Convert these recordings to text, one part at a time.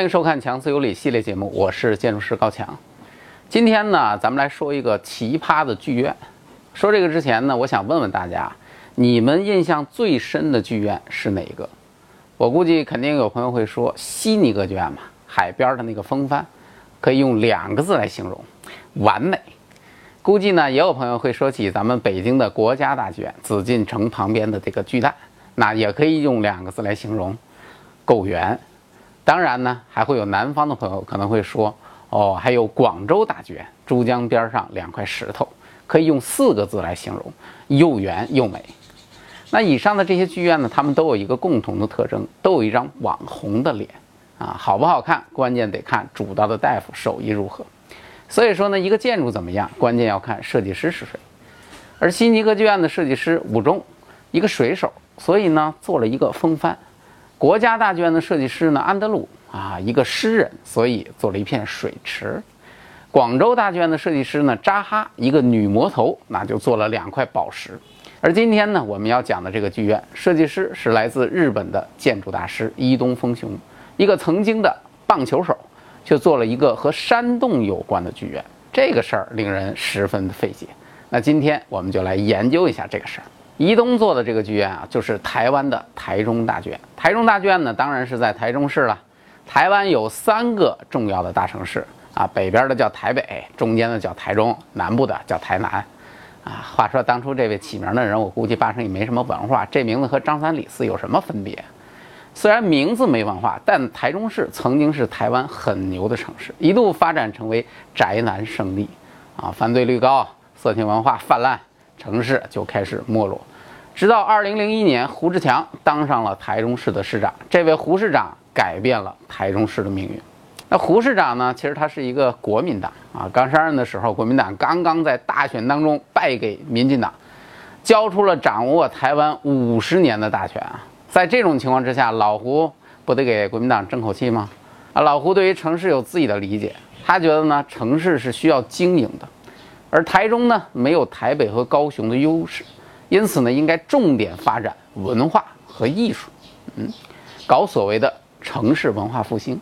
欢迎收看《强词有理》系列节目，我是建筑师高强。今天呢，咱们来说一个奇葩的剧院。说这个之前呢，我想问问大家，你们印象最深的剧院是哪个？我估计肯定有朋友会说悉尼歌剧院嘛，海边的那个风帆，可以用两个字来形容，完美。估计呢，也有朋友会说起咱们北京的国家大剧院，紫禁城旁边的这个巨蛋，那也可以用两个字来形容，够圆。当然呢，还会有南方的朋友可能会说，哦，还有广州大剧院，珠江边上两块石头，可以用四个字来形容，又圆又美。那以上的这些剧院呢，他们都有一个共同的特征，都有一张网红的脸啊，好不好看，关键得看主刀的大夫手艺如何。所以说呢，一个建筑怎么样，关键要看设计师是谁。而悉尼歌剧院的设计师武忠，一个水手，所以呢，做了一个风帆。国家大剧院的设计师呢，安德鲁啊，一个诗人，所以做了一片水池。广州大剧院的设计师呢，扎哈，一个女魔头，那就做了两块宝石。而今天呢，我们要讲的这个剧院设计师是来自日本的建筑大师伊东丰雄，一个曾经的棒球手，却做了一个和山洞有关的剧院。这个事儿令人十分的费解。那今天我们就来研究一下这个事儿。宜东做的这个剧院啊，就是台湾的台中大剧院。台中大剧院呢，当然是在台中市了。台湾有三个重要的大城市啊，北边的叫台北，中间的叫台中，南部的叫台南。啊，话说当初这位起名的人，我估计八成也没什么文化。这名字和张三李四有什么分别？虽然名字没文化，但台中市曾经是台湾很牛的城市，一度发展成为宅男圣地。啊，犯罪率高，色情文化泛滥，城市就开始没落。直到二零零一年，胡志强当上了台中市的市长。这位胡市长改变了台中市的命运。那胡市长呢？其实他是一个国民党啊。刚上任的时候，国民党刚刚在大选当中败给民进党，交出了掌握台湾五十年的大权啊。在这种情况之下，老胡不得给国民党争口气吗？啊，老胡对于城市有自己的理解，他觉得呢，城市是需要经营的，而台中呢，没有台北和高雄的优势。因此呢，应该重点发展文化和艺术，嗯，搞所谓的城市文化复兴。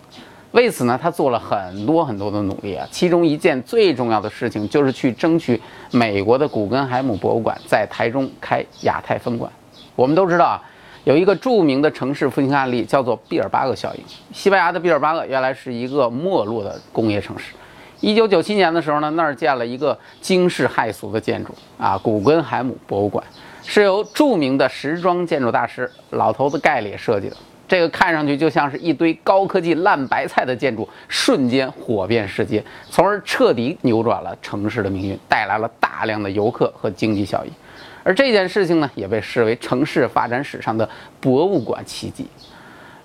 为此呢，他做了很多很多的努力啊。其中一件最重要的事情，就是去争取美国的古根海姆博物馆在台中开亚太分馆。我们都知道啊，有一个著名的城市复兴案例，叫做毕尔巴鄂效应。西班牙的毕尔巴鄂原来是一个没落的工业城市。一九九七年的时候呢，那儿建了一个惊世骇俗的建筑啊，古根海姆博物馆，是由著名的时装建筑大师老头子盖里设计的。这个看上去就像是一堆高科技烂白菜的建筑，瞬间火遍世界，从而彻底扭转了城市的命运，带来了大量的游客和经济效益。而这件事情呢，也被视为城市发展史上的博物馆奇迹。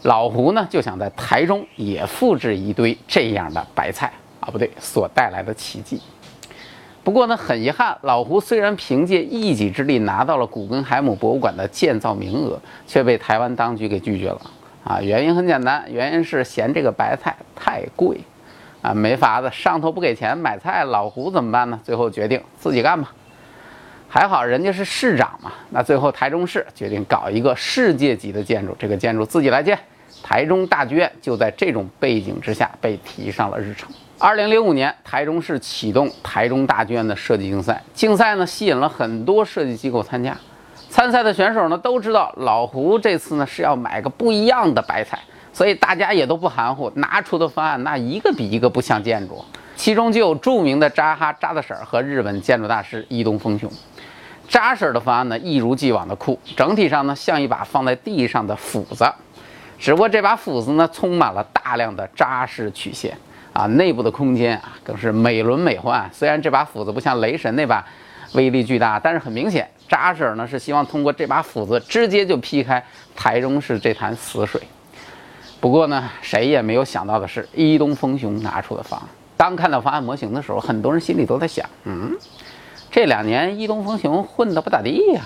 老胡呢，就想在台中也复制一堆这样的白菜。啊，不对，所带来的奇迹。不过呢，很遗憾，老胡虽然凭借一己之力拿到了古根海姆博物馆的建造名额，却被台湾当局给拒绝了。啊，原因很简单，原因是嫌这个白菜太贵。啊，没法子，上头不给钱买菜，老胡怎么办呢？最后决定自己干吧。还好人家是市长嘛，那最后台中市决定搞一个世界级的建筑，这个建筑自己来建。台中大剧院就在这种背景之下被提上了日程。二零零五年，台中市启动台中大剧院的设计竞赛。竞赛呢，吸引了很多设计机构参加。参赛的选手呢，都知道老胡这次呢是要买个不一样的白菜，所以大家也都不含糊，拿出的方案那一个比一个不像建筑。其中就有著名的扎哈扎的婶儿和日本建筑大师伊东丰雄。扎婶儿的方案呢，一如既往的酷，整体上呢像一把放在地上的斧子，只不过这把斧子呢充满了大量的扎实曲线。啊，内部的空间啊，更是美轮美奂。虽然这把斧子不像雷神那把威力巨大，但是很明显，扎婶呢是希望通过这把斧子直接就劈开台中市这潭死水。不过呢，谁也没有想到的是，伊东丰雄拿出的方案。当看到方案模型的时候，很多人心里都在想：嗯，这两年伊东丰雄混得不咋地呀，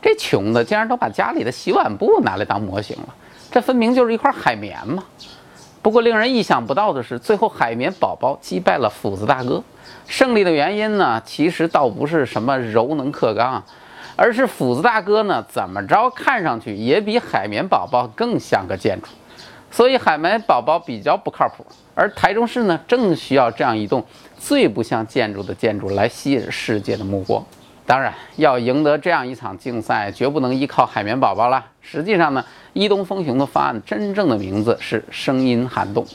这穷的竟然都把家里的洗碗布拿来当模型了，这分明就是一块海绵嘛。不过令人意想不到的是，最后海绵宝宝击败了斧子大哥。胜利的原因呢，其实倒不是什么柔能克刚，而是斧子大哥呢，怎么着看上去也比海绵宝宝更像个建筑。所以海绵宝宝比较不靠谱。而台中市呢，正需要这样一栋最不像建筑的建筑来吸引世界的目光。当然，要赢得这样一场竞赛，绝不能依靠海绵宝宝了。实际上呢，伊东丰雄的方案真正的名字是声音涵洞。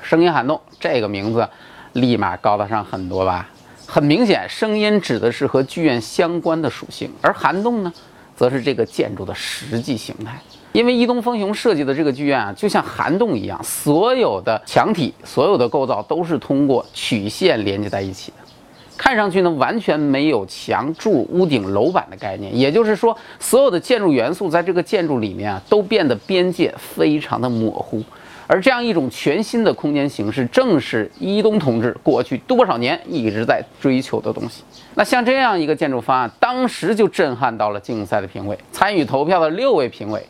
声音涵洞这个名字，立马高大上很多吧？很明显，声音指的是和剧院相关的属性，而涵洞呢，则是这个建筑的实际形态。因为伊东丰雄设计的这个剧院啊，就像涵洞一样，所有的墙体、所有的构造都是通过曲线连接在一起的，看上去呢，完全没有墙柱、屋顶、楼板的概念。也就是说，所有的建筑元素在这个建筑里面啊，都变得边界非常的模糊。而这样一种全新的空间形式，正是伊东同志过去多少年一直在追求的东西。那像这样一个建筑方案，当时就震撼到了竞赛的评委。参与投票的六位评委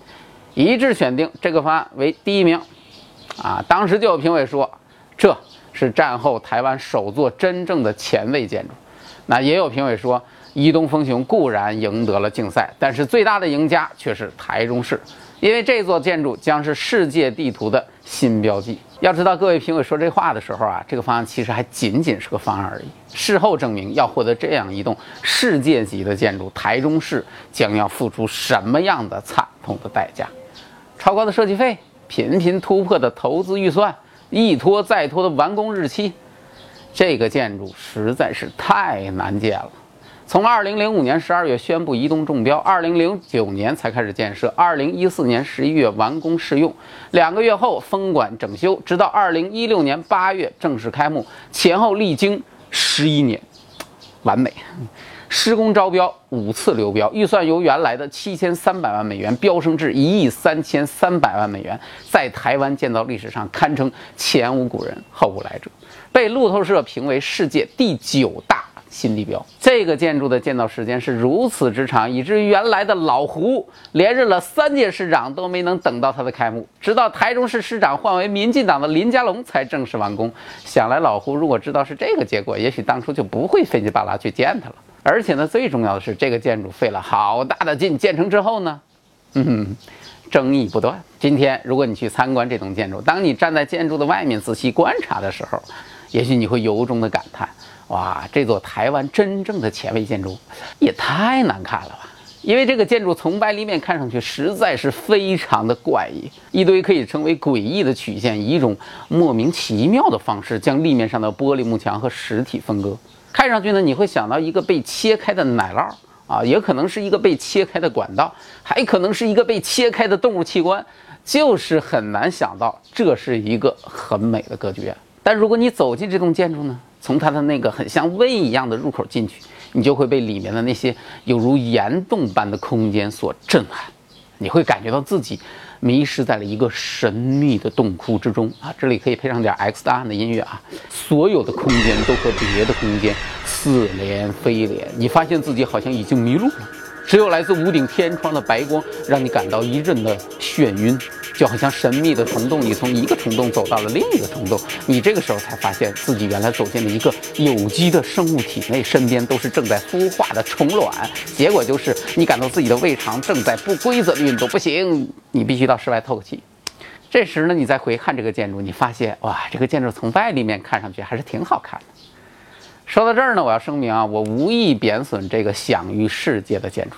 一致选定这个方案为第一名。啊，当时就有评委说，这是战后台湾首座真正的前卫建筑。那也有评委说，伊东丰雄固然赢得了竞赛，但是最大的赢家却是台中市。因为这座建筑将是世界地图的新标记。要知道，各位评委说这话的时候啊，这个方案其实还仅仅是个方案而已。事后证明，要获得这样一栋世界级的建筑，台中市将要付出什么样的惨痛的代价？超高的设计费，频频突破的投资预算，一拖再拖的完工日期，这个建筑实在是太难建了。从二零零五年十二月宣布移动中标，二零零九年才开始建设，二零一四年十一月完工试用，两个月后封管整修，直到二零一六年八月正式开幕，前后历经十一年，完美。施工招标五次流标，预算由原来的七千三百万美元飙升至一亿三千三百万美元，在台湾建造历史上堪称前无古人后无来者，被路透社评为世界第九大。新地标，这个建筑的建造时间是如此之长，以至于原来的老胡连任了三届市长都没能等到它的开幕，直到台中市市长换为民进党的林佳龙才正式完工。想来老胡如果知道是这个结果，也许当初就不会费劲巴拉去见他了。而且呢，最重要的是，这个建筑费了好大的劲建成之后呢，嗯，争议不断。今天如果你去参观这栋建筑，当你站在建筑的外面仔细观察的时候，也许你会由衷的感叹。哇，这座台湾真正的前卫建筑也太难看了吧！因为这个建筑从外立面看上去实在是非常的怪异，一堆可以称为诡异的曲线，以一种莫名其妙的方式将立面上的玻璃幕墙和实体分割。看上去呢，你会想到一个被切开的奶酪啊，也可能是一个被切开的管道，还可能是一个被切开的动物器官，就是很难想到这是一个很美的歌剧院。但如果你走进这栋建筑呢？从它的那个很像胃一样的入口进去，你就会被里面的那些犹如岩洞般的空间所震撼，你会感觉到自己迷失在了一个神秘的洞窟之中啊！这里可以配上点 X 档案的音乐啊，所有的空间都和别的空间似连非连，你发现自己好像已经迷路了。只有来自屋顶天窗的白光，让你感到一阵的眩晕，就好像神秘的虫洞，你从一个虫洞走到了另一个虫洞，你这个时候才发现自己原来走进了一个有机的生物体内，身边都是正在孵化的虫卵，结果就是你感到自己的胃肠正在不规则的运动，不行，你必须到室外透个气。这时呢，你再回看这个建筑，你发现哇，这个建筑从外立面看上去还是挺好看的。说到这儿呢，我要声明啊，我无意贬损这个享誉世界的建筑，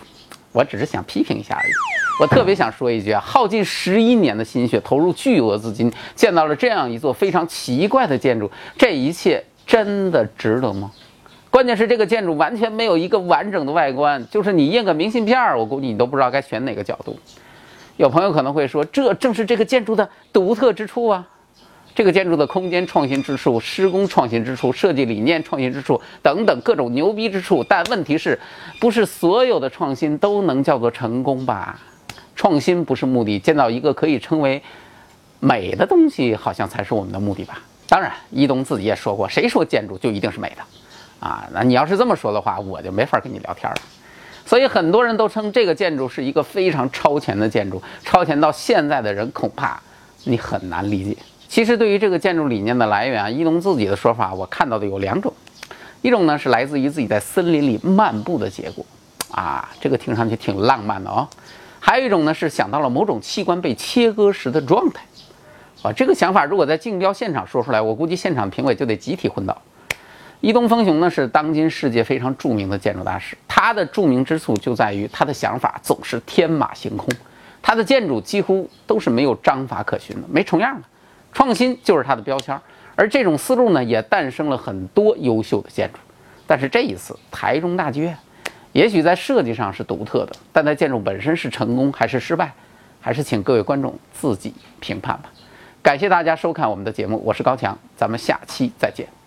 我只是想批评一下而已。我特别想说一句啊，耗尽十一年的心血，投入巨额资金，建到了这样一座非常奇怪的建筑，这一切真的值得吗？关键是这个建筑完全没有一个完整的外观，就是你印个明信片儿，我估计你都不知道该选哪个角度。有朋友可能会说，这正是这个建筑的独特之处啊。这个建筑的空间创新之处、施工创新之处、设计理念创新之处等等各种牛逼之处，但问题是，不是所有的创新都能叫做成功吧？创新不是目的，建造一个可以称为美的东西，好像才是我们的目的吧？当然，伊东自己也说过，谁说建筑就一定是美的？啊，那你要是这么说的话，我就没法跟你聊天了。所以很多人都称这个建筑是一个非常超前的建筑，超前到现在的人恐怕你很难理解。其实，对于这个建筑理念的来源啊，一龙自己的说法，我看到的有两种，一种呢是来自于自己在森林里漫步的结果，啊，这个听上去挺浪漫的哦；还有一种呢是想到了某种器官被切割时的状态。啊，这个想法如果在竞标现场说出来，我估计现场评委就得集体昏倒。伊东丰雄呢是当今世界非常著名的建筑大师，他的著名之处就在于他的想法总是天马行空，他的建筑几乎都是没有章法可循的，没重样的，创新就是它的标签。而这种思路呢，也诞生了很多优秀的建筑。但是这一次台中大剧院，也许在设计上是独特的，但在建筑本身是成功还是失败，还是请各位观众自己评判吧。感谢大家收看我们的节目，我是高强，咱们下期再见。